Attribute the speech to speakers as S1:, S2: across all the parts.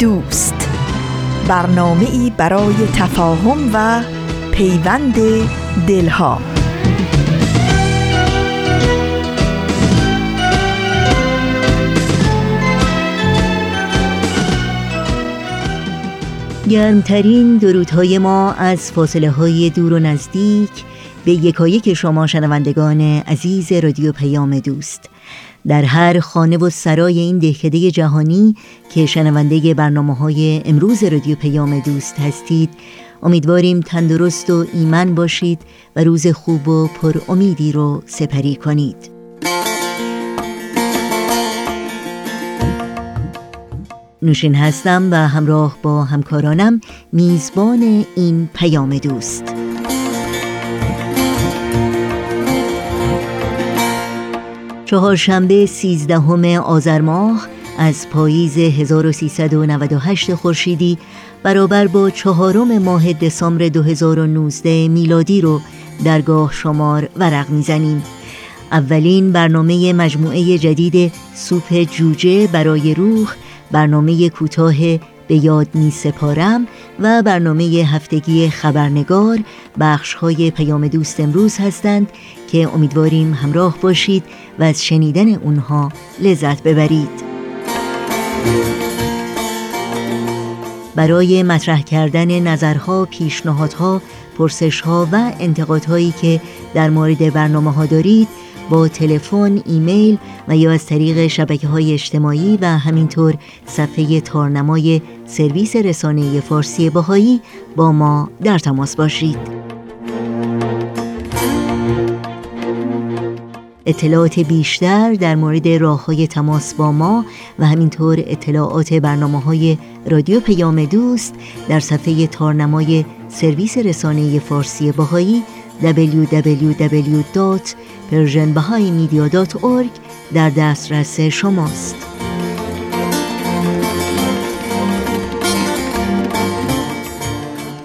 S1: دوست. برنامه ای برای تفاهم و پیوند دلها.
S2: گرمترین درودهای ما از فاصله های دور و نزدیک به یکایک شما شنوندگان عزیز رادیو پیام دوست. در هر خانه و سرای این دهکده جهانی که شنونده برنامه های امروز رادیو پیام دوست هستید امیدواریم تندرست و ایمن باشید و روز خوب و پر امیدی رو سپری کنید. نوشین هستم و همراه با همکارانم میزبان این پیام دوست. چهارشنبه سیزدهم آذر ماه از پاییز 1398 خورشیدی برابر با چهارم ماه دسامبر 2019 میلادی رو درگاه شمار ورق می‌زنیم. اولین برنامه مجموعه جدید سوپ جوجه برای روح برنامه کوتاه به یاد می سپارم و برنامه هفتگی خبرنگار بخش های پیام دوست امروز هستند که امیدواریم همراه باشید. و از شنیدن اونها لذت ببرید برای مطرح کردن نظرها، پیشنهادها، پرسشها و انتقادهایی که در مورد برنامه ها دارید با تلفن، ایمیل و یا از طریق شبکه های اجتماعی و همینطور صفحه تارنمای سرویس رسانه فارسی باهایی با ما در تماس باشید. اطلاعات بیشتر در مورد راه های تماس با ما و همینطور اطلاعات برنامه های رادیو پیام دوست در صفحه تارنمای سرویس رسانه فارسی باهایی www.persianbahaimedia.org در دسترس شماست.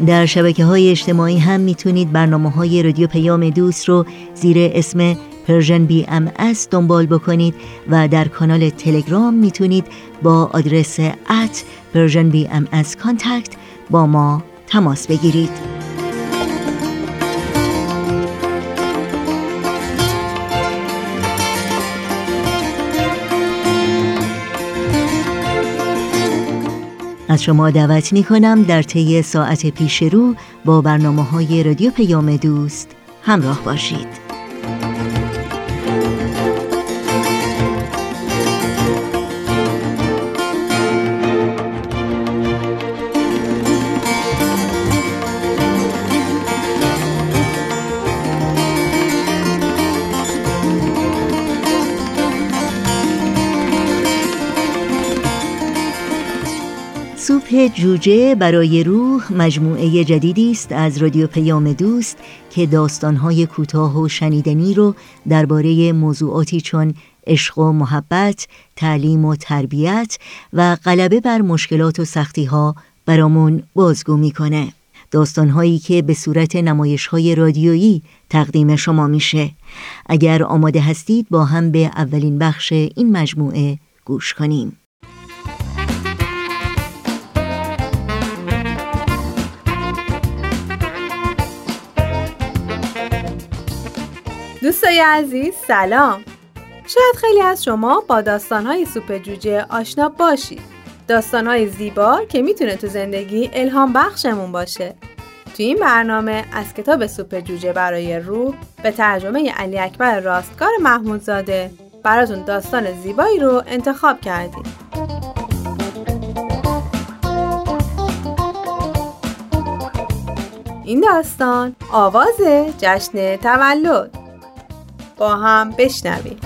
S2: در شبکه های اجتماعی هم می‌تونید برنامه های رادیو پیام دوست رو زیر اسم Persian BMS دنبال بکنید و در کانال تلگرام می‌تونید با آدرس at Persian BMS contact با ما تماس بگیرید. از شما دعوت می کنم در طی ساعت پیش رو با برنامه های رادیو پیام دوست همراه باشید. جوجه برای روح مجموعه جدیدی است از رادیو پیام دوست که داستانهای کوتاه و شنیدنی رو درباره موضوعاتی چون عشق و محبت، تعلیم و تربیت و غلبه بر مشکلات و سختی ها برامون بازگو می‌کنه. داستانهایی که به صورت نمایش های رادیویی تقدیم شما میشه. اگر آماده هستید با هم به اولین بخش این مجموعه گوش کنیم.
S3: دوستای عزیز سلام. شاید خیلی از شما با داستانهای سوپ جوجه آشنا باشید. داستانهای زیبا که می‌تونه تو زندگی الهام بخشمون باشه. تو این برنامه از کتاب سوپ جوجه برای روح به ترجمه علی اکبر راستگار محمودزاده براتون داستان زیبایی رو انتخاب کردیم. این داستان آواز جشن تولد. با هم بشنویم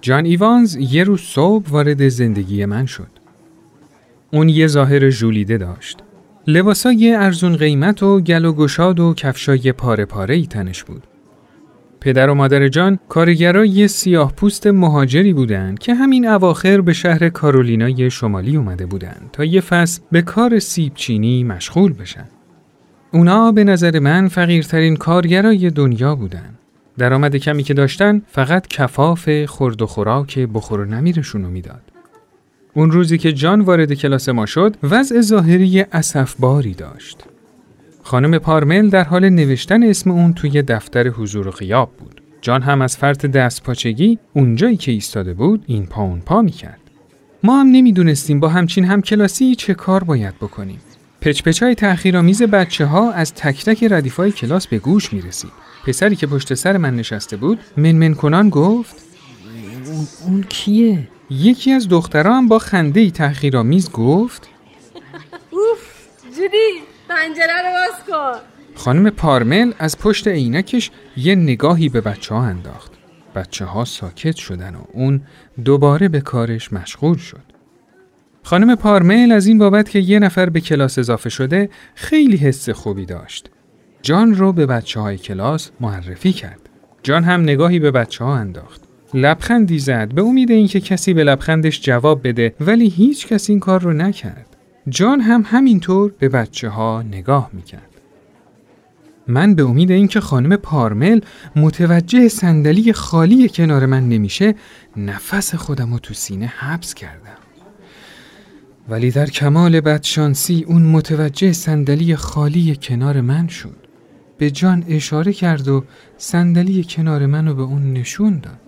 S4: جان ایوانز یه روز صبح وارد زندگی من شد. اون یه ظاهر ژولیده داشت. لباسای ارزون قیمت و گل و گشاد و کفشای پاره پاره ای تنش بود. پدر و مادر جان کارگرای سیاه پوست مهاجری بودند که همین اواخر به شهر کارولینای شمالی اومده بودند تا یه فصل به کار سیب چینی مشغول بشن. اونا به نظر من فقیرترین کارگرای دنیا بودن. درآمد کمی که داشتن فقط کفاف خورد و خوراک بخور و نمیرشون می‌داد. اون روزی که جان وارد کلاس ما شد وضع ظاهری باری داشت. خانم پارمل در حال نوشتن اسم اون توی دفتر حضور و غیاب بود. جان هم از فرط دست پاچگی اونجایی که ایستاده بود این پا اون پا می‌کرد. ما هم نمی‌دونستیم با همچین هم کلاسی چه کار باید بکنیم. پچپچ های تأخیرآمیز بچه ها از تک تک ردیفای کلاس به گوش می رسید. پسری که پشت سر من نشسته بود منمن کنان گفت
S5: اون, کیه؟
S4: یکی از دخترها هم با خنده ای تأخیرآمیز گفت
S3: اوف جودی پنجره رو باز کن
S4: خانم پارمل از پشت عینکش یه نگاهی به بچه ها انداخت. بچه ها ساکت شدن و اون دوباره به کارش مشغول شد. خانم پارمل از این بابت که یه نفر به کلاس اضافه شده خیلی حس خوبی داشت. جان رو به بچه های کلاس معرفی کرد. جان هم نگاهی به بچه ها انداخت. لبخندی زد به امید اینکه کسی به لبخندش جواب بده ولی هیچ کس این کار رو نکرد. جان هم همینطور به بچه ها نگاه می‌کرد. من به امید اینکه خانم پارمل متوجه صندلی خالی کنار من نمیشه نفس خودم رو تو سینه حبس کردم. ولی در کمال بدشانسی اون متوجه صندلی خالی کنار من شد. به جان اشاره کرد و صندلی کنار منو به اون نشون داد.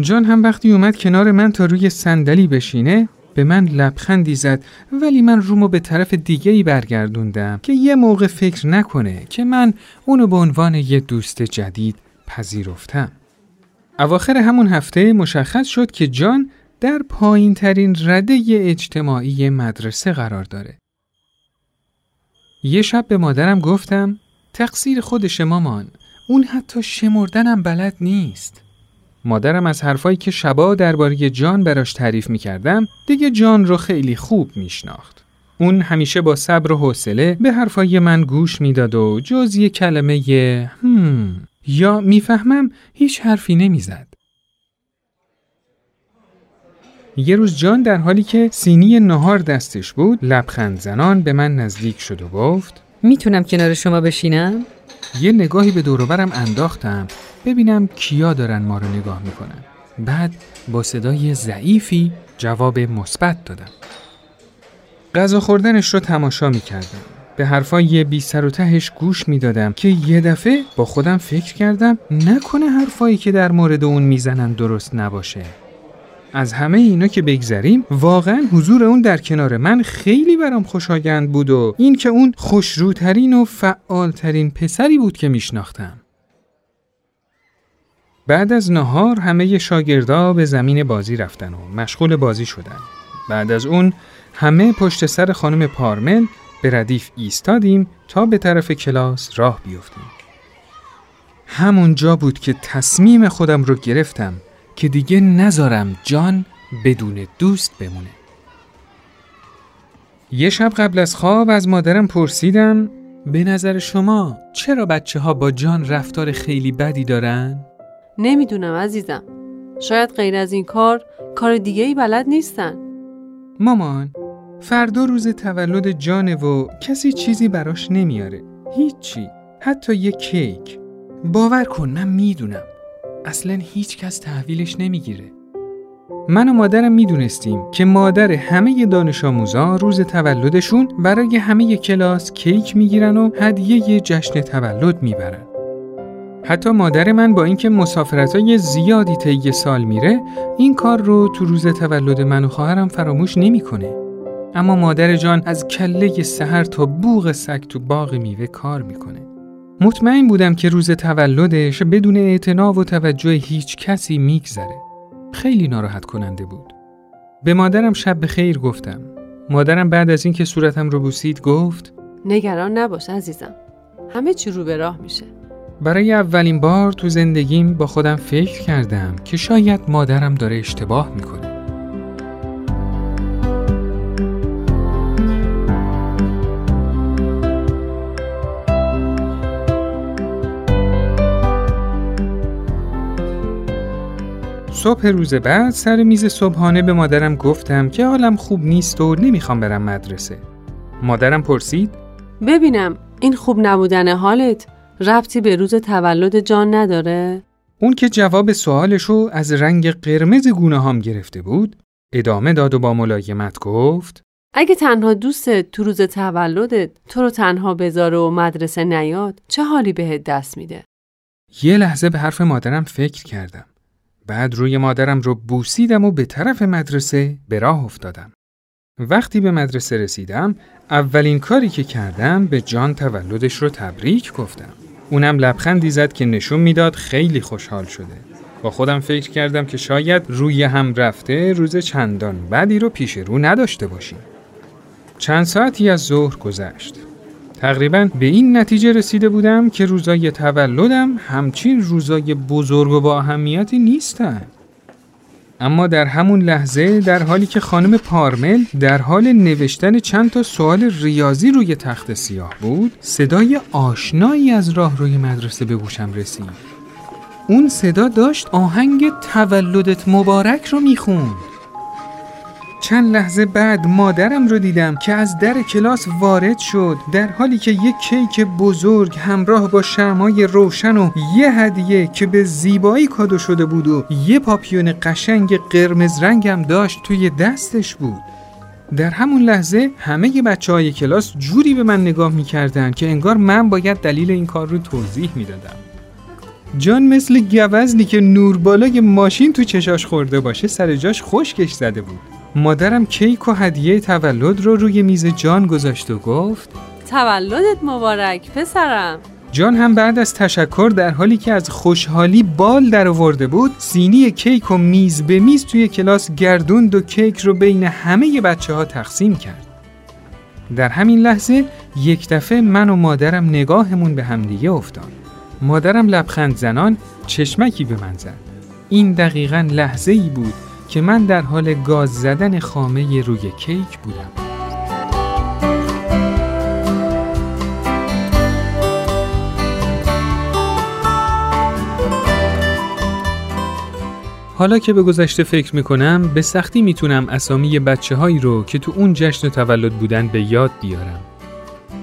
S4: جان هم وقتی اومد کنار من تا روی صندلی بشینه به من لبخندی زد ولی من رومو به طرف دیگه برگردوندم که یه موقع فکر نکنه که من اونو به عنوان یه دوست جدید پذیرفتم. اواخر همون هفته مشخص شد که جان در پایین ترین رده اجتماعی مدرسه قرار داره. یه شب به مادرم گفتم تقصیر خودش مامان اون حتی شمردنم بلد نیست. مادرم از حرفایی که شبا درباره جان براش تعریف می‌کردم دیگه جان رو خیلی خوب میشناخت. اون همیشه با صبر و حوصله به حرفای من گوش می‌داد و جز یه کلمه یه هم یا می‌فهمم هیچ حرفی نمی‌زد. یه روز جان در حالی که سینی نهار دستش بود لبخند زنان به من نزدیک شد و گفت
S5: می‌تونم کنار شما بشینم؟
S4: یه نگاهی به دوروبرم انداختم ببینم کیا دارن ما رو نگاه می‌کنن. بعد با صدای ضعیفی جواب مثبت دادم. غذا خوردنش رو تماشا می‌کردم. به حرفای بی سر و تهش گوش می‌دادم که یه دفعه با خودم فکر کردم نکنه حرفایی که در مورد اون می‌زنن درست نباشه. از همه اینا که بگذریم واقعا حضور اون در کنار من خیلی برام خوشایند بود و این که اون خوشروترین و فعالترین پسری بود که میشناختم. بعد از نهار همه شاگردا به زمین بازی رفتن و مشغول بازی شدن. بعد از اون همه پشت سر خانم پارمل به ردیف ایستادیم تا به طرف کلاس راه بیفتیم. همونجا بود که تصمیم خودم رو گرفتم که دیگه نذارم جان بدون دوست بمونه. یه شب قبل از خواب از مادرم پرسیدم به نظر شما چرا بچه ها با جان رفتار خیلی بدی دارن؟
S6: نمی‌دونم عزیزم. شاید غیر از این کار کار دیگه ای بلد نیستن.
S4: مامان فردا روز تولد جانه و کسی چیزی براش نمیاره. هیچی. حتی یه کیک. باور کن من می‌دونم. اصلا هیچ کس تحویلش نمی‌گیره. من و مادرم می‌دونستیم که مادر همه دانش آموزا روز تولدشون برای همه کلاس کیک می‌گیرن و هدیه جشن تولد می‌برن. حتی مادر من با اینکه مسافرتای زیادی طی سال میره این کار رو تو روز تولد من و خواهرم فراموش نمی‌کنه. اما مادر جان از کله سحر تا بوغ سگ تو باغ میوه کار می‌کنه. مطمئن بودم که روز تولدش بدون اعتنا و توجه هیچ کسی میگذره. خیلی ناراحت کننده بود. به مادرم شب به خیر گفتم. مادرم بعد از اینکه صورتم رو بوسید گفت
S6: نگران نباش عزیزم. همه چی رو به راه میشه.
S4: برای اولین بار تو زندگیم با خودم فکر کردم که شاید مادرم داره اشتباه می‌کنه. صبح روز بعد سر میز صبحانه به مادرم گفتم که حالم خوب نیست و نمی‌خوام برم مدرسه. مادرم پرسید
S6: ببینم این خوب نبودن حالت ربطی به روز تولد جان نداره؟
S4: اون که جواب سوالشو از رنگ قرمز گونه هام گرفته بود ادامه داد و با ملایمت گفت
S6: اگه تنها دوستت تو روز تولدت تو رو تنها بذاره و مدرسه نیاد چه حالی بهت دست میده؟
S4: یه لحظه به حرف مادرم فکر کردم. بعد روی مادرم رو بوسیدم و به طرف مدرسه به راه افتادم. وقتی به مدرسه رسیدم اولین کاری که کردم به جان تولدش رو تبریک گفتم. اونم لبخندی زد که نشون می‌داد خیلی خوشحال شده. با خودم فکر کردم که شاید روی هم رفته روز چندان بعدی رو پیش رو نداشته باشیم. چند ساعتی از ظهر گذشت. تقریبا به این نتیجه رسیده بودم که روزای تولدم همچین روزای بزرگ و با اهمیتی نیستن. اما در همون لحظه در حالی که خانم پارمل در حال نوشتن چند تا سوال ریاضی روی تخت سیاه بود صدای آشنایی از راه روی مدرسه به گوشم رسید. اون صدا داشت آهنگ تولدت مبارک رو می‌خوند. چند لحظه بعد مادرم رو دیدم که از در کلاس وارد شد در حالی که یک کیک بزرگ همراه با شمای روشن و یه هدیه که به زیبایی کادو شده بود و یه پاپیون قشنگ قرمز رنگم داشت توی دستش بود در همون لحظه همه بچه های کلاس جوری به من نگاه می‌کردن که انگار من باید دلیل این کار رو توضیح می‌دادم. جان مثل گوزنی که نور بالای ماشین تو چشاش خورده باشه سر جاش خشکش زده بود. مادرم کیک و هدیه تولد رو روی میز جان گذاشت و گفت
S6: تولدت مبارک پسرم.
S4: جان هم بعد از تشکر در حالی که از خوشحالی بال در آورده بود سینی کیک و میز به میز توی کلاس گردوند و کیک رو بین همه بچه ها تقسیم کرد. در همین لحظه یک دفعه من و مادرم نگاهمون به همدیگه افتاد. مادرم لبخند زنان چشمکی به من زد. این دقیقا لحظه ای بود که من در حال گاز زدن خامه روی کیک بودم. حالا که به گذشته فکر می‌کنم به سختی می‌تونم اسامی بچه هایی رو که تو اون جشن تولد بودن به یاد بیارم.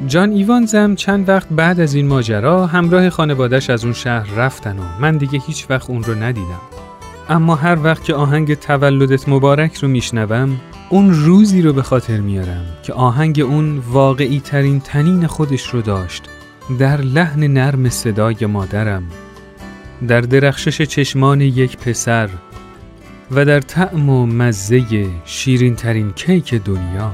S4: جان ایوانزم چند وقت بعد از این ماجرا همراه خانوادش از اون شهر رفتن و من دیگه هیچ وقت اون رو ندیدم. اما هر وقت که آهنگ تولدت مبارک رو میشنوم اون روزی رو به خاطر میارم که آهنگ اون واقعی ترین تنین خودش رو داشت. در لحن نرم صدای مادرم در درخشش چشمان یک پسر و در طعم و مزه شیرین ترین کیک دنیا.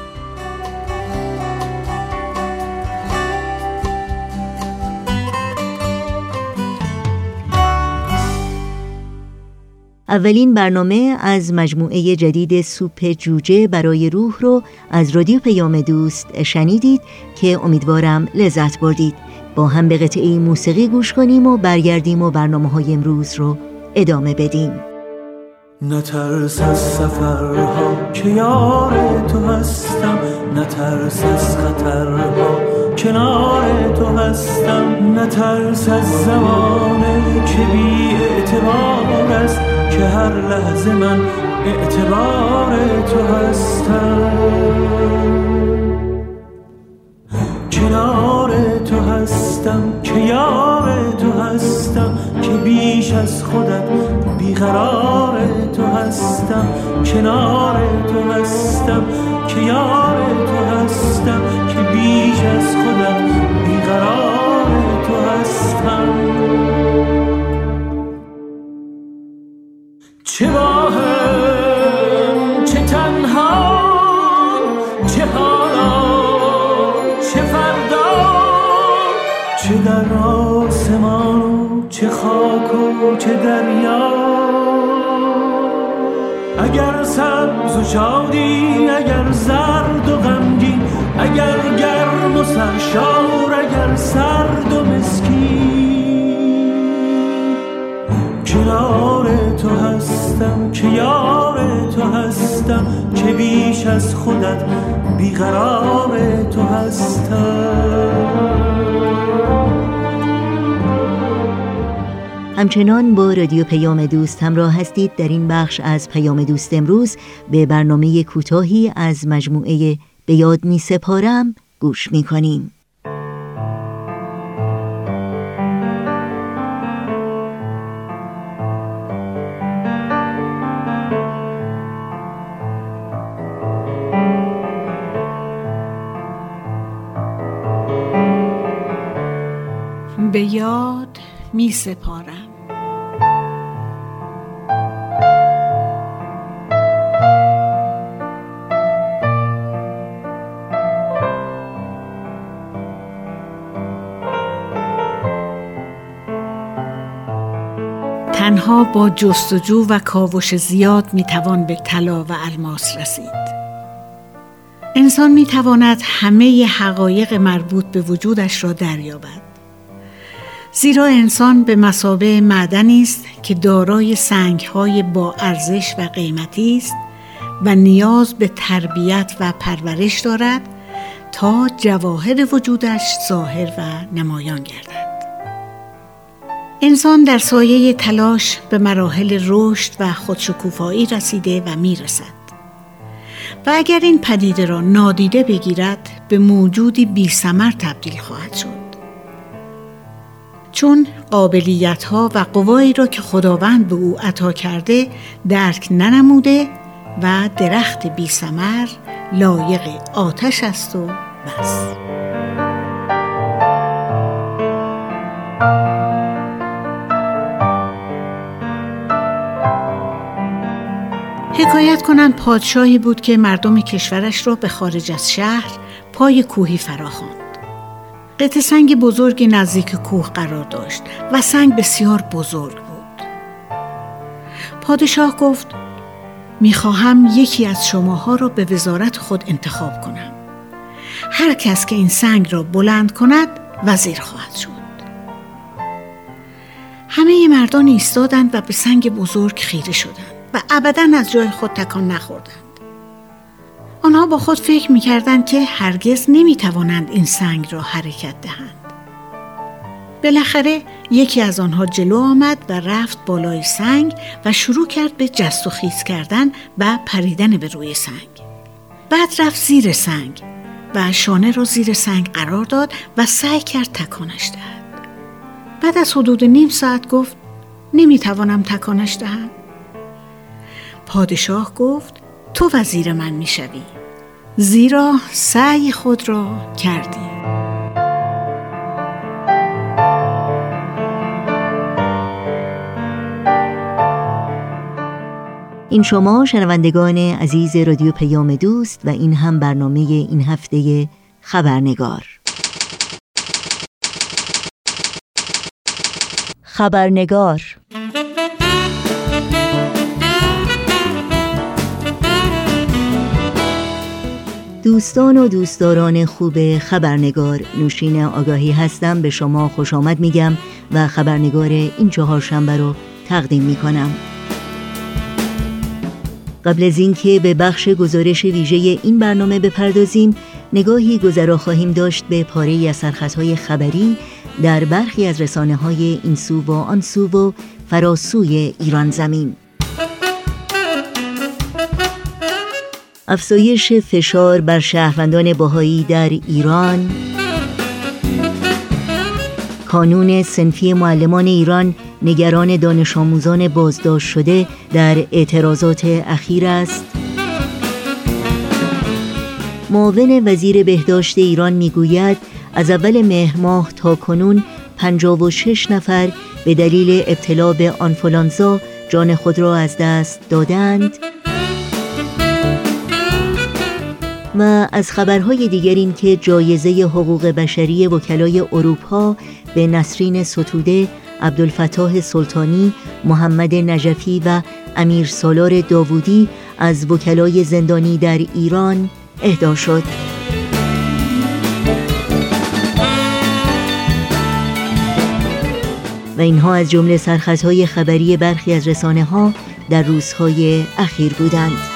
S2: اولین برنامه از مجموعه جدید سوپ جوجه برای روح رو از رادیو پیام دوست شنیدید که امیدوارم لذت بردید. با هم به قطعه موسیقی گوش کنیم و برگردیم و برنامه های امروز رو ادامه بدیم.
S7: نترس از سفرها که یار تو هستم. نترس از خطرها کنار تو هستم. نترس از زمانه که بی اعتبار است. که هر لحظه من اعتبار تو هستم. کنار تو هستم که یار تو هستم که بیش از خودت بیقرار تو هستم. کنار تو هستم که یار تو هستم که بیش از خودت بیقرار تو هستم. چه باهم چه تنها چه حالا چه فردا چه در آسمان چه خاک و چه دریا. اگر سبز و شادی اگر زرد و غمگین اگر گرم و سرشار اگر سرد و مسکین. کنار تو هستم که یار تو هستم که بیش از خودت بیقرار تو هستم
S2: همچنان با رادیو پیام دوست همراه هستید در این بخش از پیام دوست امروز به برنامه کوتاهی از مجموعه به یاد می سپارم گوش می کنیم.
S8: سپارم تنها با جستجو و کاوش زیاد می توان به طلا و الماس رسید. انسان می تواند همه حقایق مربوط به وجودش را دریابد. زیرا انسان به مسابه معدنی است که دارای سنگهای با ارزش و قیمتی است و نیاز به تربیت و پرورش دارد تا جواهر وجودش ظاهر و نمایان گردد. انسان در سایه تلاش به مراحل رشد و خودشکوفایی رسیده و می‌رسد. و اگر این پدیده را نادیده بگیرد به موجودی بی سمر تبدیل خواهد شد. چون قابلیت ها و قوایی را که خداوند به او عطا کرده درک ننموده و درخت بی سمر لایق آتش است و بس. حکایت کنند پادشاهی بود که مردم کشورش را به خارج از شهر پای کوهی فراخواند. قطع سنگ بزرگی نزدیک کوه قرار داشت و سنگ بسیار بزرگ بود. پادشاه گفت می‌خواهم یکی از شماها را به وزارت خود انتخاب کنم. هر کس که این سنگ را بلند کند وزیر خواهد شد. همه مردان ایستادند و به سنگ بزرگ خیره شدند. و ابدا از جای خود تکان نخوردند. آنها با خود فکر می‌کردند که هرگز نمی‌توانند این سنگ را حرکت دهند. بالاخره یکی از آنها جلو آمد و رفت بالای سنگ و شروع کرد به جست و خیز کردن و پریدن به روی سنگ. بعد رفت زیر سنگ و شانه را زیر سنگ قرار داد و سعی کرد تکانش دهد. بعد از حدود نیم ساعت گفت نمی‌توانم تکانش دهم. پادشاه گفت تو وزیر من می‌شوی. زیرا سعی خود را کردی.
S2: این شما شنوندگان عزیز رادیو پیام دوست و این هم برنامه این هفته خبرنگار. خبرنگار. دوستان و دوستداران خوب خبرنگار نوشین آگاهی هستم. به شما خوش آمد میگم و خبرنگار این چهارشنبه رو تقدیم می‌کنم. قبل از اینکه به بخش گزارش ویژه این برنامه بپردازیم نگاهی گذرا خواهیم داشت به پاره از سرخطهای خبری در برخی از رسانه های این سو و آن سو و فراسوی ایران زمین. افزایش فشار بر شهروندان باهایی در ایران. کانون سنفی معلمان ایران نگران دانش آموزان بازداشت شده در اعتراضات اخیر است. معاون وزیر بهداشت ایران می‌گوید از اول مهر ماه تا کنون 56 نفر به دلیل ابتلا به آنفولانزا جان خود را از دست دادند. و از خبرهای دیگر این که جایزه حقوق بشری وکلای اروپا به نسرین ستوده، عبدالفتاح سلطانی، محمد نجفی و امیر سالار داوودی از وکلای زندانی در ایران اهدا شد. و اینها از جمله سرخطهای خبری برخی از رسانه ها در روزهای اخیر بودند.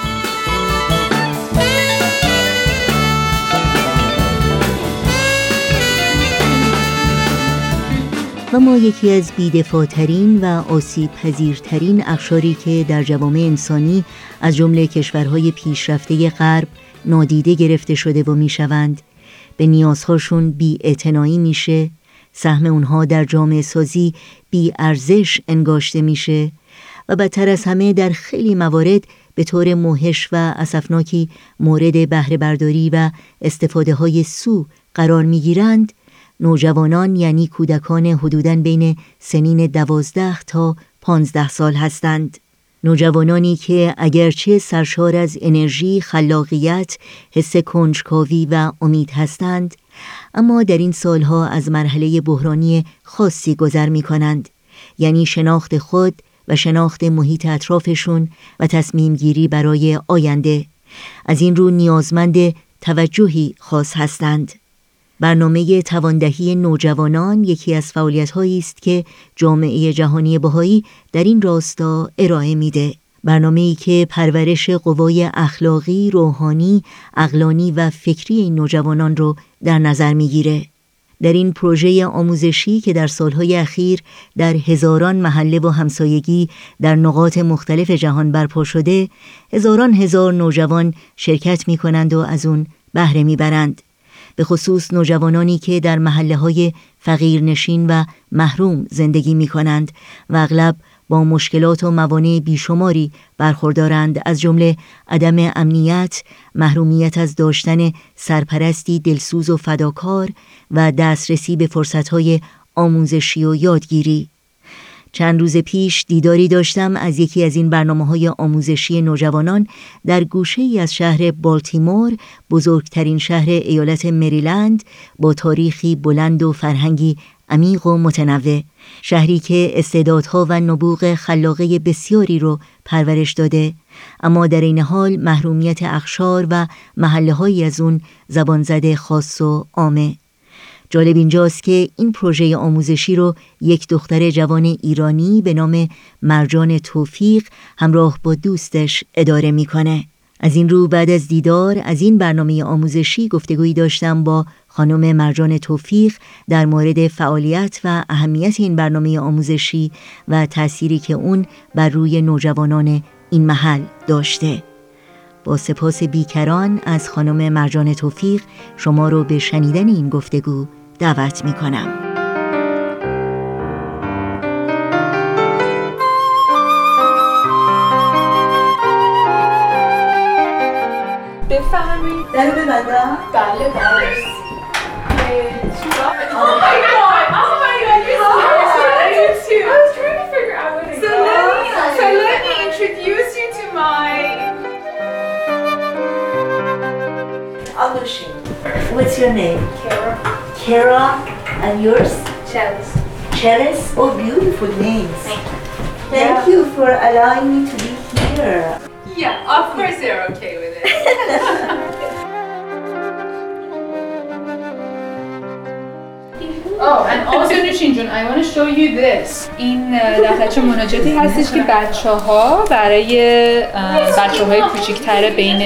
S2: و ما یکی از بیدفاعترین و آسیب پذیرترین اخشاری که در جوامع انسانی از جمله کشورهای پیشرفته غرب نادیده گرفته شده و می‌شوند. به نیازهاشون بی میشه سهم اونها در جامعه سازی بی ارزش انگاشته میشه و بدتر از همه در خیلی موارد به طور موهش و اسفناکی مورد بهره برداری و استفاده های سو قرار می‌گیرند. نوجوانان یعنی کودکان حدوداً بین سنین دوازده تا پانزده سال هستند. نوجوانانی که اگرچه سرشار از انرژی، خلاقیت، حس کنجکاوی و امید هستند اما در این سالها از مرحله بحرانی خاصی گذر می کنند یعنی شناخت خود و شناخت محیط اطرافشون و تصمیم گیری برای آینده. از این رو نیازمند توجهی خاص هستند. برنامه تواندهی نوجوانان یکی از فعالیت است که جامعه جهانی بهایی در این راستا ارائه میده. برنامه ای که پرورش قوای اخلاقی، روحانی، اقلانی و فکری این نوجوانان رو در نظر می‌گیره. در این پروژه آموزشی که در سالهای اخیر در هزاران محله و همسایگی در نقاط مختلف جهان برپا شده، هزاران هزار نوجوان شرکت می کنند و از اون بهره می‌برند. به خصوص نوجوانانی که در محله های فقیرنشین و محروم زندگی می کنند و اغلب با مشکلات و موانع بیشماری برخوردارند از جمله عدم امنیت، محرومیت از داشتن سرپرستی دلسوز و فداکار و دسترسی به فرصتهای آموزشی و یادگیری. چند روز پیش دیداری داشتم از یکی از این برنامه های آموزشی نوجوانان در گوشه ای از شهر بالتیمور بزرگترین شهر ایالت مریلند با تاریخی بلند و فرهنگی عمیق و متنوع. شهری که استعدادها و نبوغ خلاقه بسیاری رو پرورش داده. اما در این حال محرومیت اخشار و محله از اون زبان زده خاص و عامه. جالب اینجاست که این پروژه آموزشی رو یک دختر جوان ایرانی به نام مرجان توفیق همراه با دوستش اداره می‌کنه. از این رو بعد از دیدار از این برنامه آموزشی گفتگویی داشتم با خانم مرجان توفیق در مورد فعالیت و اهمیت این برنامه آموزشی و تأثیری که اون بر روی نوجوانان این محل داشته. با سپاس بیکران از خانم مرجان توفیق شما رو به شنیدن این گفتگو دعوت می کنم.
S9: بفهمید در ببندم؟ بله بله Oh my god! Oh my god! You I too. I was trying to figure out what it so Let me, so let me introduce you to my.
S2: Alushi. What's your name? Kara. Kara, and yours?
S9: Chalice.
S2: Chalice? Oh, beautiful names.
S9: Thank you.
S2: Thank yeah. you for allowing me to be here.
S9: Yeah, of course they're okay with it. Oh, and also Nushin Jun, I want to show you this. این دفترچه مناجاتی هستش که بچه ها برای بچه های کوچیکتر بین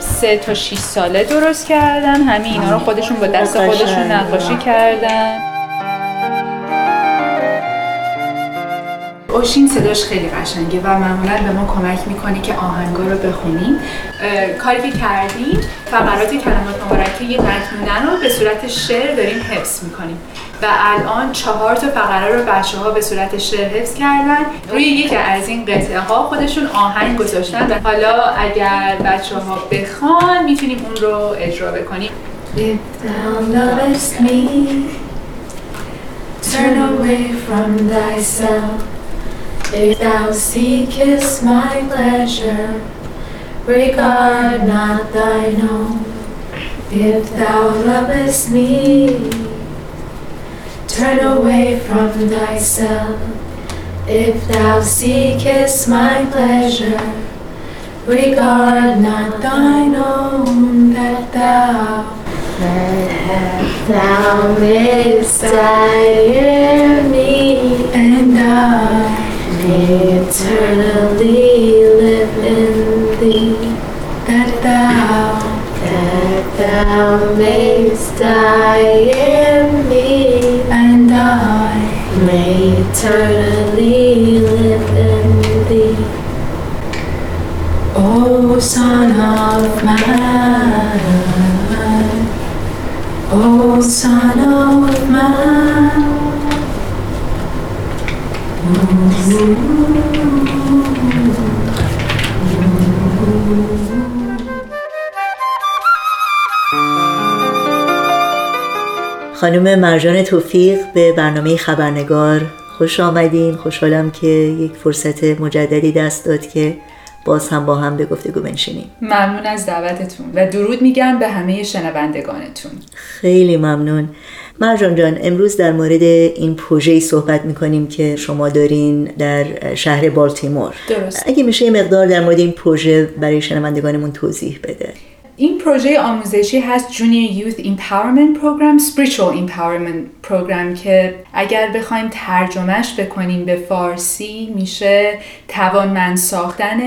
S9: سه تا 6 ساله درست کردن. همه اینا رو خودشون با دست خودشون نقاشی کردن. اوشین صداش خیلی قشنگه و معمولا به ما کمک می‌کنه که آهنگا رو بخونیم. کاری که کردیم فقرات کلمات مبارکه یه متنونه رو به صورت شعر داریم حفظ می‌کنیم. و الان چهار تا فقره رو بچه ها به صورت شعر حفظ کردن. روی یکی از این قطعه ها خودشون آهنگ گذاشتن و حالا اگر بچه ها بخوان می‌تونیم اون رو اجرا بکنیم. Turn away from thyself. If thou seekest my pleasure, regard not thine own.
S10: If thou lovest me, turn away from thyself. If thou seekest my pleasure, regard not thine own that thou that thou mayst desire me, and I eternally live in thee. That thou, that thou mayst die in me, and I may eternally live in thee. O Son of Man, O Son of Man.
S2: خانم مرجان توفیق به برنامه خبرنگار خوش آمدین. خوشحالم که یک فرصت مجددی دست داد که باز هم با هم به گفتگو بنشینیم.
S9: ممنون از دعوتتون و درود میگم به همه شنوندگانتون.
S2: خیلی ممنون. مرجان جان امروز در مورد این پروژه‌ای صحبت می‌کنیم که شما دارین در شهر بالتیمور.
S9: درست.
S2: اگه میشه یه مقدار در مورد این پروژه برای شنوندگانمون توضیح بده.
S9: این پروژه آموزشی هست Junior Youth Empowerment Program Spiritual Empowerment Program که اگر بخوایم ترجمهش بکنیم به فارسی میشه توانمند ساختن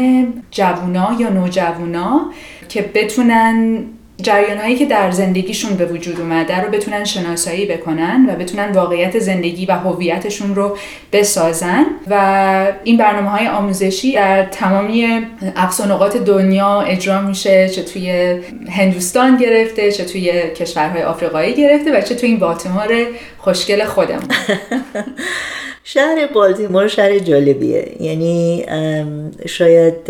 S9: جوونا یا نوجوونا که بتونن جریان هایی که در زندگیشون به وجود اومده رو بتونن شناسایی بکنن و بتونن واقعیت زندگی و هویتشون رو بسازن. و این برنامه های آموزشی در تمامی اقصا دنیا اجرا میشه چه توی هندوستان گرفته چه توی کشورهای آفریقایی گرفته و چه توی این بالتیمور خوشگل خودمون.
S2: شهر بالتیمور شهر جالبیه. یعنی شاید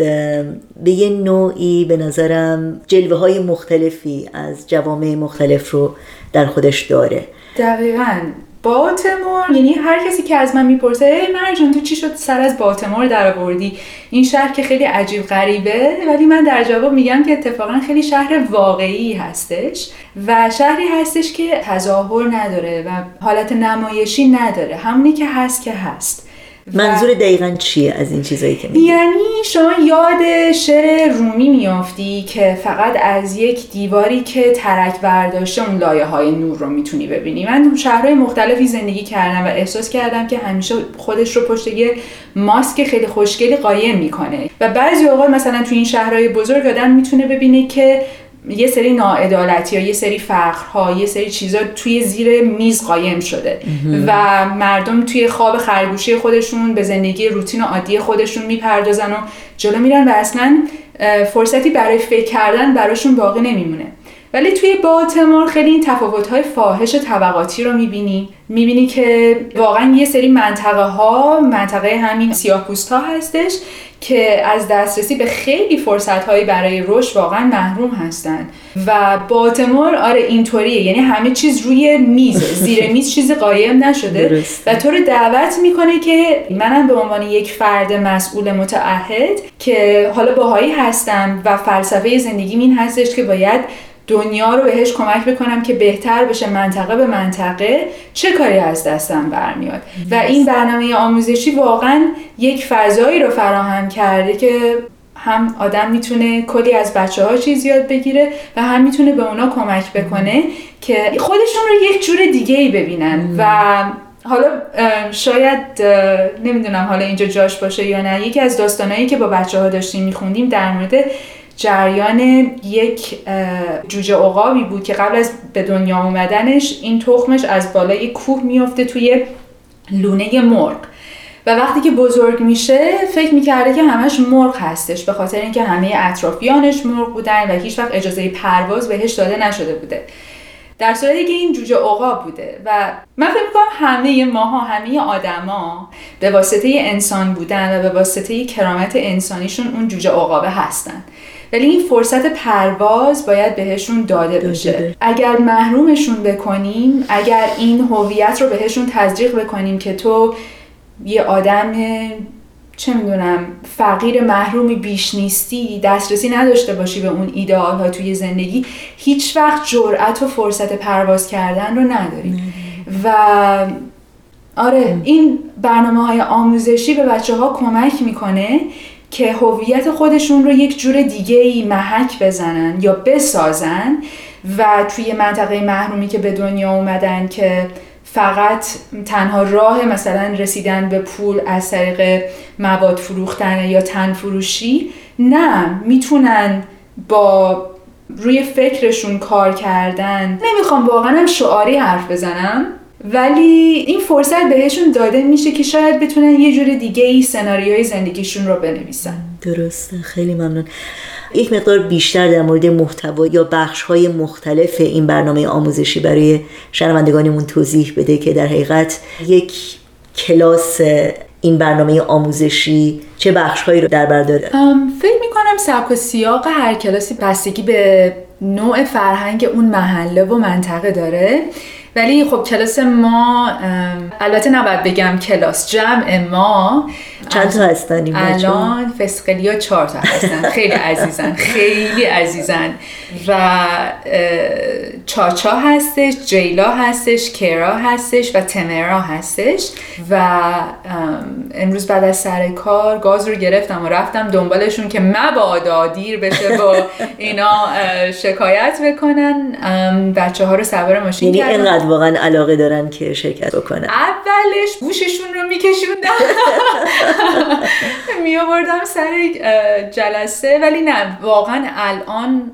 S2: به یه نوعی به نظرم جلوه های مختلفی از جوامع مختلف رو در خودش داره.
S9: دقیقا. بالتمور یعنی هر کسی که از من می‌پرسه ای مرجان تو چی شد سر از بالتمور در آوردی؟ این شهر که خیلی عجیب غریبه ولی من در جواب میگم که اتفاقا خیلی شهر واقعی هستش و شهری هستش که تظاهر نداره و حالت نمایشی نداره. همونی که هست که هست.
S2: منظور دقیقا چیه از این چیزایی که میگی؟
S9: یعنی شما یاد شعر رومی میافتی که فقط از یک دیواری که ترک برداشته اون لایه های نور رو می‌تونی ببینی من شهرهای مختلفی زندگی کردم و احساس کردم که همیشه خودش رو پشت یه ماسک خیلی خوشگلی قایم می‌کنه و بعضی اوقات مثلا تو این شهرهای بزرگ آدم می‌تونه ببینه که یه سری ناعدالتی یا یه سری فقرها یه سری چیزا توی زیر میز قایم شده. و مردم توی خواب خرگوشی خودشون به زندگی روتین و عادی خودشون می‌پردازن و جلو میرن و اصلا فرصتی برای فکر کردن براشون باقی نمیمونه. ولی توی بالتمور خیلی این تفاوت‌های فاحش طبقاتی رو می‌بینی. می‌بینی که واقعا یه سری منطقه ها منطقه همین سیاه ها هستش که از دسترسی به خیلی فرصت هایی برای رشد واقعا محروم هستن. و بالتمور آره اینطوریه. یعنی همه چیز روی میز زیر میز چیزی قایم نشده. و تو رو دعوت می‌کنه که منم به عنوان یک فرد مسئول متعهد که حالا باهایی هستم و فلسفه زندگیم این هستش که باید دنیا رو بهش کمک بکنم که بهتر بشه منطقه به منطقه چه کاری از دستم برمیاد؟ و این برنامه آموزشی واقعا یک فضایی رو فراهم کرده که هم آدم می‌تونه کلی از بچه ها چیز یاد بگیره و هم می‌تونه به اونا کمک بکنه که خودشون رو یک جور دیگه ای ببینن و حالا شاید نمی‌دونم حالا اینجا جاش باشه یا نه. یکی از داستانهایی که با بچه ها داشتیم میخوندیم در مورد جریان یک جوجه عقابی بود که قبل از به دنیا اومدنش این تخمش از بالای کوه میفته توی لونه مرغ. و وقتی که بزرگ میشه فکر می‌کرده که همش مرغ هستش به خاطر اینکه همه اطرافیانش مرغ بودن و هیچ وقت اجازه پرواز بهش داده نشده بوده. در صورتی که این جوجه عقاب بوده و من فکر می‌کنم همه ماها همه آدما به واسطه انسان بودن و به واسطه کرامت انسانیشون اون جوجه عقابه هستن. ولی این فرصت پرواز باید بهشون داده بشه.
S2: بشه.
S9: اگر محرومشون بکنیم اگر این هویت رو بهشون تزریق بکنیم که تو یه آدم چه می‌دونم فقیر محرومی بیش نیستی دسترسی نداشته باشی به اون ایدئال ها توی زندگی هیچ وقت جرأت و فرصت پرواز کردن رو نداری. و آره این برنامه های آموزشی به بچه ها کمک می‌کنه که هویت خودشون رو یک جور دیگه ای محک بزنن یا بسازن و توی منطقه محرومی که به دنیا اومدن که فقط تنها راه مثلا رسیدن به پول از طریق مواد فروختن یا تن فروشی نه می‌تونن با روی فکرشون کار کردن. نمی‌خوام واقعا هم شعاری حرف بزنم. ولی این فرصت بهشون داده میشه که شاید بتونن یه جور دیگه ای سناریوی زندگیشون رو بنویسن.
S2: درسته خیلی ممنون. یک مقدار بیشتر در مورد محتوا یا بخش های مختلف این برنامه آموزشی برای شنوندگانمون توضیح بده که در حقیقت یک کلاس این برنامه آموزشی چه بخش هایی رو در بر داره؟
S9: فکر می‌کنم سبک و سیاق هر کلاسی بستگی به نوع فرهنگ اون محله و منطقه داره. ولی خب کلاس ما البته نباید بگم کلاس جمع ما
S2: چند تا هستن
S9: الان فسقلیا چهار تا هستن. خیلی عزیزن خیلی عزیزن. و چاچا هستش جیلا هستش کرا هستش و تمرا هستش و امروز بعد از سر کار گاز رو گرفتم و رفتم دنبالشون که مبادا دیر بشه با اینا شکایت بکنن. بچه ها رو سوار ماشین
S2: یعنی اینقدر واقعا علاقه دارن که شرکت بکنن.
S9: اولش گوششون رو میکشوندم. می آوردم سر جلسه ولی نه واقعا الان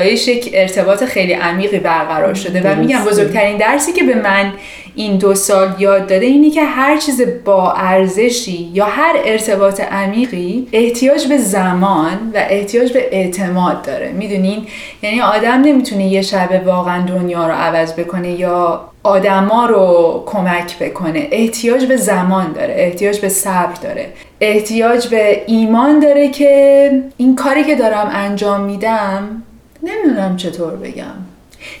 S9: خدایش یک ارتباط خیلی عمیقی برقرار شده و میگم بزرگترین درسی که به من این دو سال یاد داده اینی که هر چیز با ارزشی یا هر ارتباط عمیقی احتیاج به زمان و احتیاج به اعتماد داره. می‌دونین؟ یعنی آدم نمی‌تونه یه شبه واقعا دنیا رو عوض بکنه یا آدما رو کمک بکنه. احتیاج به زمان داره احتیاج به صبر داره. احتیاج به ایمان داره که این کاری که دارم انجام میدم نمی‌دونم چطور بگم.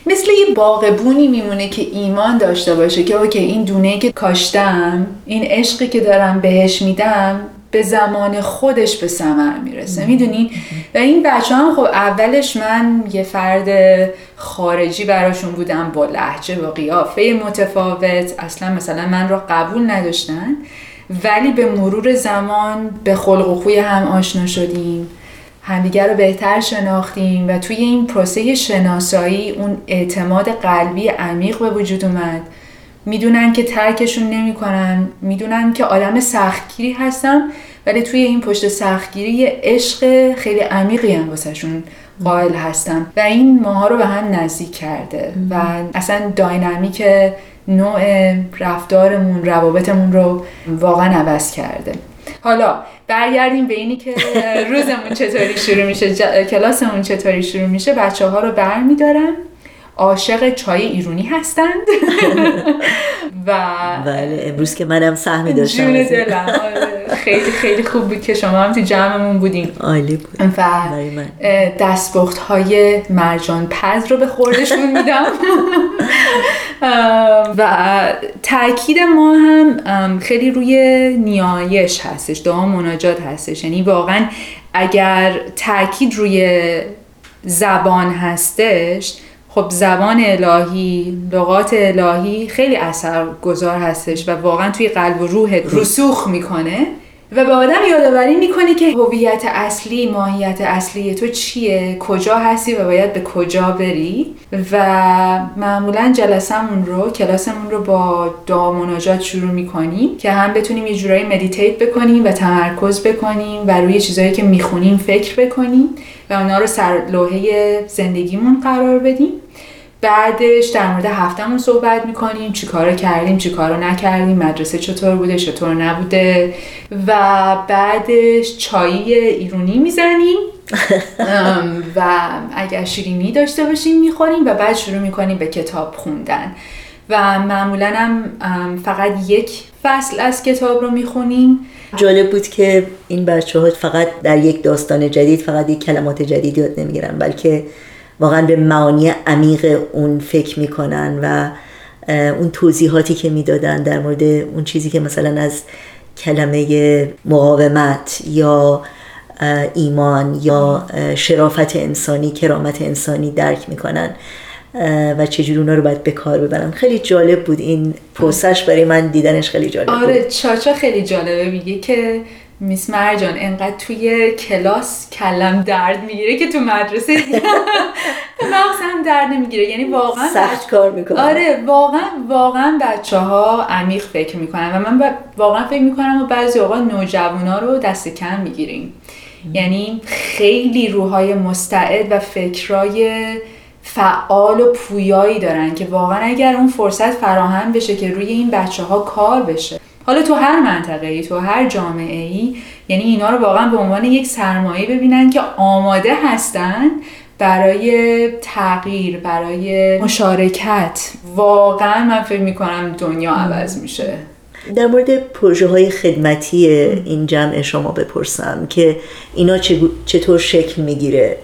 S9: مثل یه باغبونی میمونه که ایمان داشته باشه که اوکی این دونه که کاشتم این عشقی که دارم بهش میدم به زمان خودش به ثمر می‌رسه. می‌دونین و این بچه هم خب اولش من یه فرد خارجی براشون بودم با لحجه و قیافه متفاوت. اصلا مثلا من رو قبول نداشتن ولی به مرور زمان به خلق و خوی هم آشنا شدیم. همدیگر رو بهتر شناختیم و توی این پروسه شناسایی اون اعتماد قلبی عمیق به وجود اومد. می‌دونن که ترکشون نمی‌کنن می‌دونن که آدم سختگیری هستم ولی توی این پشت سختگیری یه عشق خیلی عمیقی هم واسهشون قائل هستم و این ماها رو به هم نزدیک کرده و اصلا داینامیک نوع رفتارمون روابطمون رو واقعا عوض کرده. حالا برگردیم به اینی که روزمون چطوری شروع میشه کلاسمون چطوری شروع میشه بچه ها رو بر میدارم عاشق چای ایرونی هستند. و
S2: بله امروز که منم سهمی داشتم
S9: جون دلم. آره. خیلی خیلی خوب بود که شما هم تو جمعمون بودین.
S2: عالی بود.
S9: و دستبخت های مرجان پز رو به خوردشون میدم. و تاکید ما هم خیلی روی نیایش هستش دعا مناجات هستش. یعنی واقعا اگر تاکید روی زبان هستش خب زبان الهی لغات الهی خیلی اثر گذار هستش و واقعا توی قلب و روح. رسوخ می‌کنه. و به آدم یادآوری می‌کنه که هویت اصلی ماهیت اصلی تو چیه؟ کجا هستی و باید به کجا بری؟ و معمولا جلسمون رو کلاسمون رو با دعا مناجات شروع می‌کنیم که هم بتونیم یه جورایی مدیتیت بکنیم و تمرکز بکنیم و روی چیزهایی که می‌خونیم فکر بکنیم و اونا رو سر لوحه زندگیمون قرار بدیم. بعدش در مورد هفتهمون صحبت می‌کنیم چی کارو کردیم چی کارو نکردیم مدرسه چطور بوده چطور نبوده و بعدش چایی ایرونی می‌زنیم. و اگر شیرینی داشته باشیم می‌خوریم و بعد شروع می‌کنیم به کتاب خوندن. و معمولا هم فقط یک فصل از کتاب رو می‌خونیم.
S2: جالب بود که این بچه ها فقط در یک داستان جدید فقط یک کلمات جدید یاد نمی‌گیرن بلکه واقعا به معانی عمیق اون فکر می‌کنن و اون توضیحاتی که می‌دادن در مورد اون چیزی که مثلا از کلمه مقاومت یا ایمان یا شرافت انسانی کرامت انسانی درک می‌کنن و چجوری اونا رو باید به کار ببرن. خیلی جالب بود این پروسش برای من دیدنش خیلی جالب بود.
S9: آره چاچا خیلی جالبه. میگه که میس مرجان انقدر توی کلاس کلم درد می‌گیره که تو مدرسه مغزم درد نمی‌گیره. یعنی واقعا
S2: سخت کار می‌کنه
S9: آره واقعا واقعا بچه ها عمیق فکر می‌کنن و من واقعا فکر می‌کنم و بعضی اوقات نوجوانا رو دست کم می‌گیریم. یعنی خیلی روحای مستعد و فکرای فعال و پویایی دارن که واقعا اگر اون فرصت فراهم بشه که روی این بچه ها کار بشه. حالا تو هر منطقه ای تو هر جامعه ای یعنی اینا رو واقعا به عنوان یک سرمایه ببینن که آماده هستن برای تغییر برای مشارکت. واقعا من فکر می‌کنم دنیا عوض میشه.
S2: در مورد پروژه های خدمتی این جمع شما بپرسم که اینا چطور شکل می‌گیره؟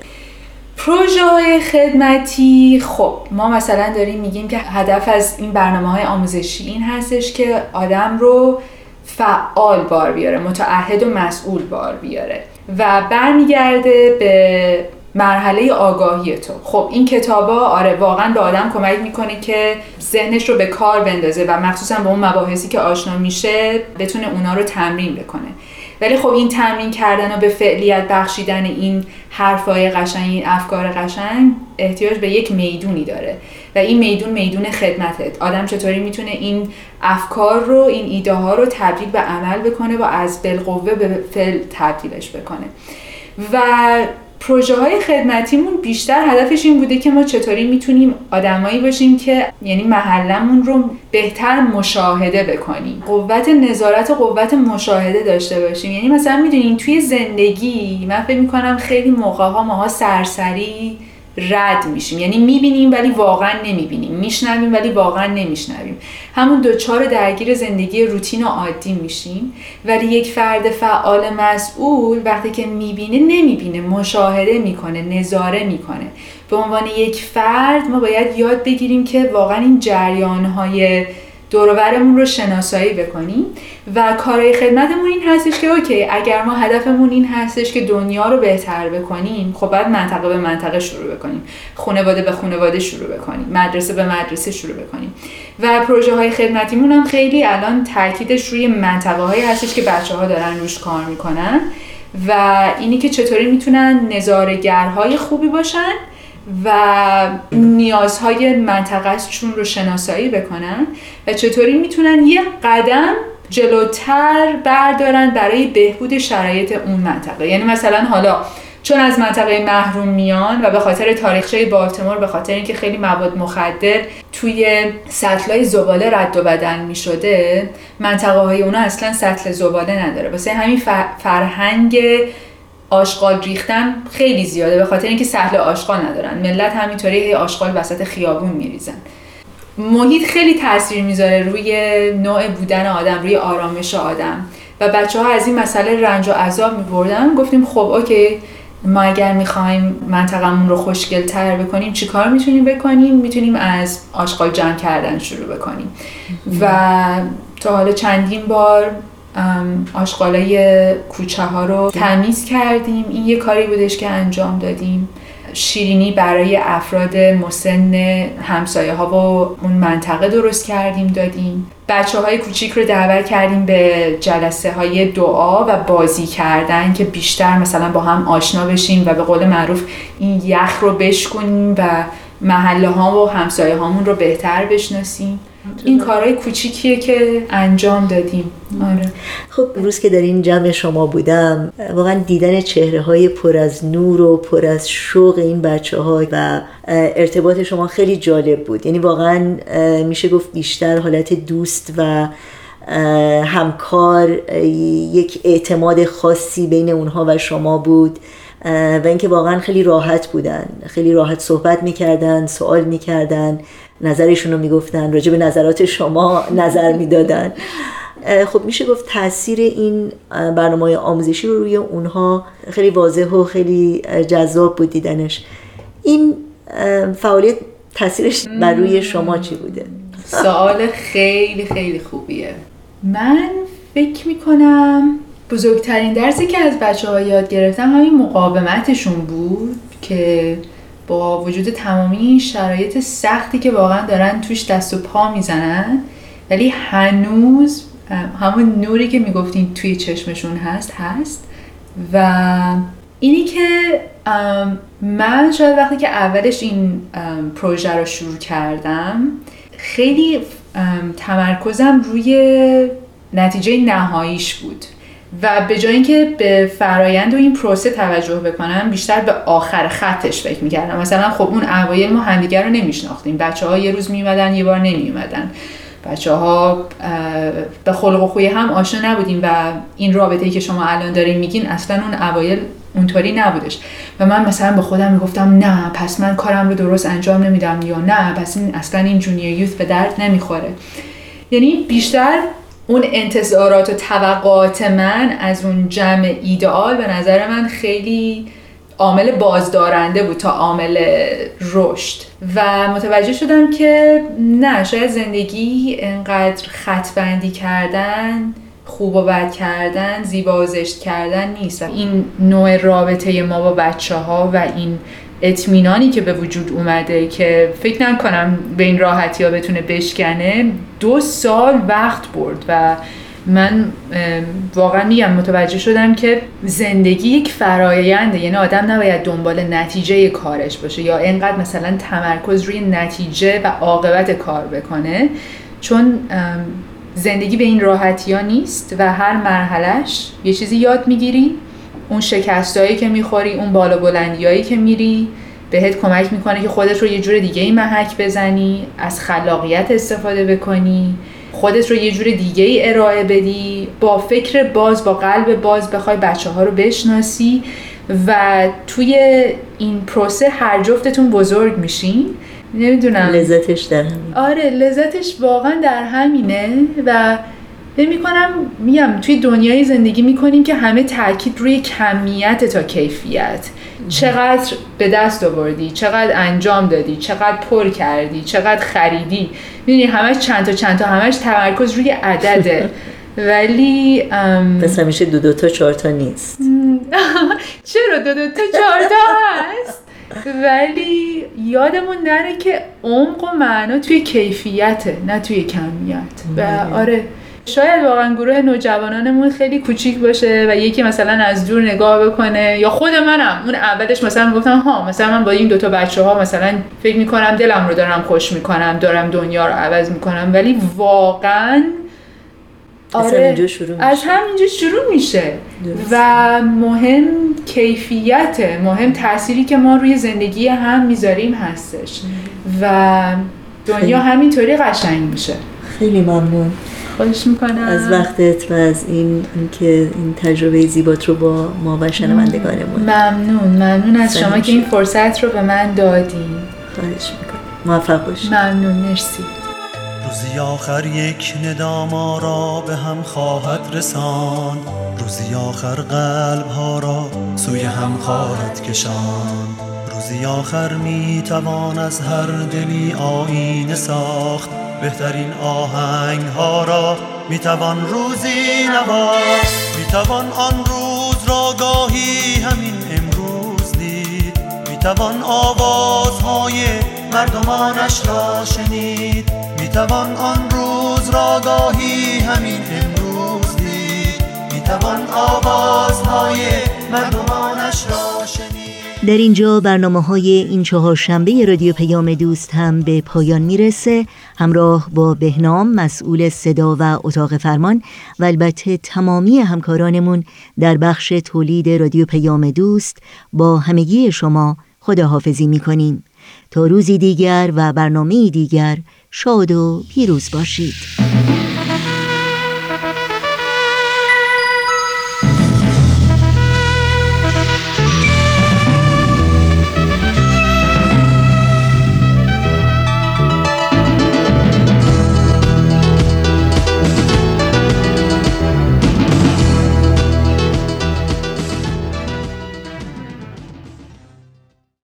S9: پروژه های خدمتی خب ما مثلا داریم میگیم که هدف از این برنامه های آموزشی این هستش که آدم رو فعال بار بیاره متعهد و مسئول بار بیاره و برمیگرده به مرحله آگاهی تو. خب این کتابا آره واقعا به آدم کمک می‌کنه که ذهنش رو به کار بندازه و مخصوصا به اون مباحثی که آشنا میشه بتونه اونا رو تمرین بکنه. ولی خب این تمرین کردن و به فعلیت بخشیدن این حرفای قشنگ این افکار قشنگ احتیاج به یک می‌دونی داره. و این میدون میدون خدمته آدم چطوری می‌تونه این افکار رو این ایده ها رو تبدیل به عمل بکنه و از بالقوه به فعل تبدیلش بکنه. و پروژه های خدمتیمون بیشتر هدفش این بوده که ما چطوری می‌تونیم آدمایی باشیم که یعنی محلمون رو بهتر مشاهده بکنیم. قوت نظارت و قوت مشاهده داشته باشیم. یعنی مثلا می‌دونین توی زندگی من فکر می‌کنم خیلی موقع ها ماها سرسری رد میشیم. یعنی می‌بینیم ولی واقعا نمی‌بینیم. میشنویم ولی واقعا نمیشنویم. همون دوچار درگیر زندگی روتین و عادی میشیم. ولی یک فرد فعال مسئول وقتی که می‌بینه نمی‌بینه. مشاهده می‌کنه نظاره می‌کنه. به عنوان یک فرد ما باید یاد بگیریم که واقعا این جریانهای دورورمون رو شناسایی بکنیم و کارهای خدمتمون این هستش که اوکی اگر ما هدفمون این هستش که دنیا رو بهتر بکنیم خب باید منطقه به منطقه شروع بکنیم خانواده به خانواده شروع بکنیم مدرسه به مدرسه شروع بکنیم. و پروژه های خدمتیمون هم خیلی الان تاکیدش روی منطقه هایی هستش که بچه ها دارن روش کار می‌کنن و اینی که چطوری می‌تونن نظارگرهای خوبی باشن و نیازهای منطقهشون رو شناسایی بکنن و چطوری می‌تونن یه قدم جلوتر بردارن برای بهبود شرایط اون منطقه. یعنی مثلا حالا چون از منطقه محروم میان و به خاطر تاریخچه بالتمور به خاطر اینکه خیلی مواد مخدر توی سطلای زباله رد و بدل می شده منطقه های اونا اصلا سطل زباله نداره. واسه همین فرهنگ آشغال ریختن خیلی زیاده به خاطر اینکه سهل آشغال ندارن. ملت همینطوری آشغال وسط خیابون میریزن. محیط خیلی تاثیر می‌ذاره روی نوع بودن آدم روی آرامش آدم. و بچه ها از این مسئله رنج و عذاب میبردن. گفتیم خب اوکی ما اگر می‌خوایم منطقمون رو خوشگل تر بکنیم چیکار می‌تونیم بکنیم؟ می‌تونیم از آشغال جمع کردن شروع بکنیم. و تا حالا چندین بار آشغالای کوچه ها رو تمیز کردیم. این یه کاری بودش که انجام دادیم. شیرینی برای افراد مسن همسایه ها و اون منطقه درست کردیم دادیم. بچه های کوچیک رو دعوت کردیم به جلسه های دعا و بازی کردن که بیشتر مثلا با هم آشنا بشیم و به قول معروف این یخ رو بشکنیم و محله ها و همسایه هامون رو بهتر بشناسیم. این کارهای کوچیکیه که انجام دادیم. آره.
S2: خب روز که در این جمع شما بودم واقعا دیدن چهره های پر از نور و پر از شوق این بچه ها و ارتباط شما خیلی جالب بود. یعنی واقعا میشه گفت بیشتر حالت دوست و همکار یک اعتماد خاصی بین اونها و شما بود. و اینکه واقعا خیلی راحت بودن. خیلی راحت صحبت می‌کردن سوال می‌کردن نظرشون رو می‌گفتن راجع به نظرات شما نظر می‌دادن. خب میشه گفت تاثیر این برنامه آموزشی رو روی اونها خیلی واضح و خیلی جذاب بود دیدنش. این فعالیت تاثیرش بر روی شما چی بوده؟
S9: سوال خیلی خیلی خوبیه. من فکر می‌کنم بزرگترین درسی که از بچه ها یاد گرفتم همین مقاومتشون بود که با وجود تمامی این شرایط سختی که واقعا دارن توش دست و پا می‌زنن ولی هنوز همون نوری که می‌گفتین توی چشمشون هست هست. و اینی که من شاید وقتی که اولش این پروژه رو شروع کردم خیلی تمرکزم روی نتیجه نهاییش بود. و به جای اینکه به فرایند و این پروسه توجه بکنم بیشتر به آخر خطش فکر می‌کردم مثلا خب اون اوایل ما همدیگر رو نمیشناختیم. بچه ها یه روز میومدن یه بار نمیومدن بچه ها به خلق و خوی هم آشنا نبودیم و این رابطه ای که شما الان دارین میگین اصلا اون اوایل اونطوری نبودش. و من مثلا به خودم می‌گفتم نه پس من کارم رو درست انجام نمیدم یا نه پس این اصلا این جونیور یوث به درد نمی‌خوره. یعنی بیشتر اون انتظارات و توقعات من از اون جمع ایدئال به نظر من خیلی عامل بازدارنده بود تا عامل رشد. و متوجه شدم که نه شاید زندگی انقدر خطبندی کردن خوب و بد کردن زیبا و زشت کردن نیست. این نوع رابطه ما با بچه ها و این اطمینانی که به وجود اومده که فکر نکنم به این راحتی ها بتونه بشکنه دو سال وقت برد و من واقعا میگم متوجه شدم که زندگی یک فراینده یعنی آدم نباید دنبال نتیجه کارش باشه یا اینقدر مثلا تمرکز روی نتیجه و عاقبت کار بکنه چون زندگی به این راحتی ها نیست و هر مرحلهش یه چیزی یاد می‌گیری اون شکستایی که می‌خوری اون بالا بلندیایی که میری بهت کمک می‌کنه که خودت رو یه جور دیگه ای محک بزنی از خلاقیت استفاده بکنی خودت رو یه جور دیگه ای ارائه بدی با فکر باز با قلب باز بخوای بچه ها رو بشناسی و توی این پروسه هر جفتتون بزرگ میشین. نمی‌دونم.
S2: لذتش در همین.
S9: آره لذتش واقعا در همینه و فکر می‌کنم میگم توی دنیای زندگی می‌کنیم که همه تاکید روی کمیت تا کیفیت. چقدر به دست آوردی چقدر انجام دادی چقدر پر کردی چقدر خریدی. می‌دونی همش چند تا چند تا همش تمرکز روی عدده ولی
S2: پس همیشه دو دو تا چهار تا نیست.
S9: چرا دو دو تا چهار تا هست؟ ولی یادمون نره که عمق و معنا توی کیفیته نه توی کمیت. و آره شاید واقعا گروه نوجوانانمون خیلی کوچیک باشه و یکی مثلا از دور نگاه بکنه یا خود منم. اون اولش مثلا گفتم ها مثلا من با این دوتا بچه ها مثلا فکر می‌کنم دلم رو دارم خوش می‌کنم دارم دنیا رو عوض می‌کنم. ولی واقعا
S2: آره شروع
S9: از همینجا شروع میشه. و مهم کیفیت مهم تأثیری که ما روی زندگی هم می‌ذاریم هستش. و دنیا همینطوری قشنگ میشه.
S2: خیلی ممنون.
S9: خواهش می‌کنم.
S2: از وقتت و از این اینکه این تجربه زیبات رو با ما و شنوندگانمون.
S9: ممنون ممنون از شما که این فرصت رو به من دادی
S2: خواهش می‌کنم. موفق باشی
S9: ممنون مرسی.
S11: روزی آخر یک ندام را به هم خواهد رساند روزی آخر قلب ها را سوی هم خواهد کشاند روزی آخر می توان از هر دلی آینه ساخت. بهترین آهنگ ها را می توان روزی نواخت می توان آن روز را گاهی همین امروز دید. می توان آوازهای مردمانش را شنید. می توان آن روز را گاهی همین امروز دید. می توان آوازهای مردمانش را
S2: در اینجا برنامه های این چهار شنبه رادیو پیام دوست هم به پایان می‌رسه. همراه با بهنام مسئول صدا و اتاق فرمان و البته تمامی همکارانمون در بخش تولید رادیو پیام دوست با همگی شما خداحافظی می‌کنیم. تا روزی دیگر و برنامه دیگر شاد و پیروز باشید.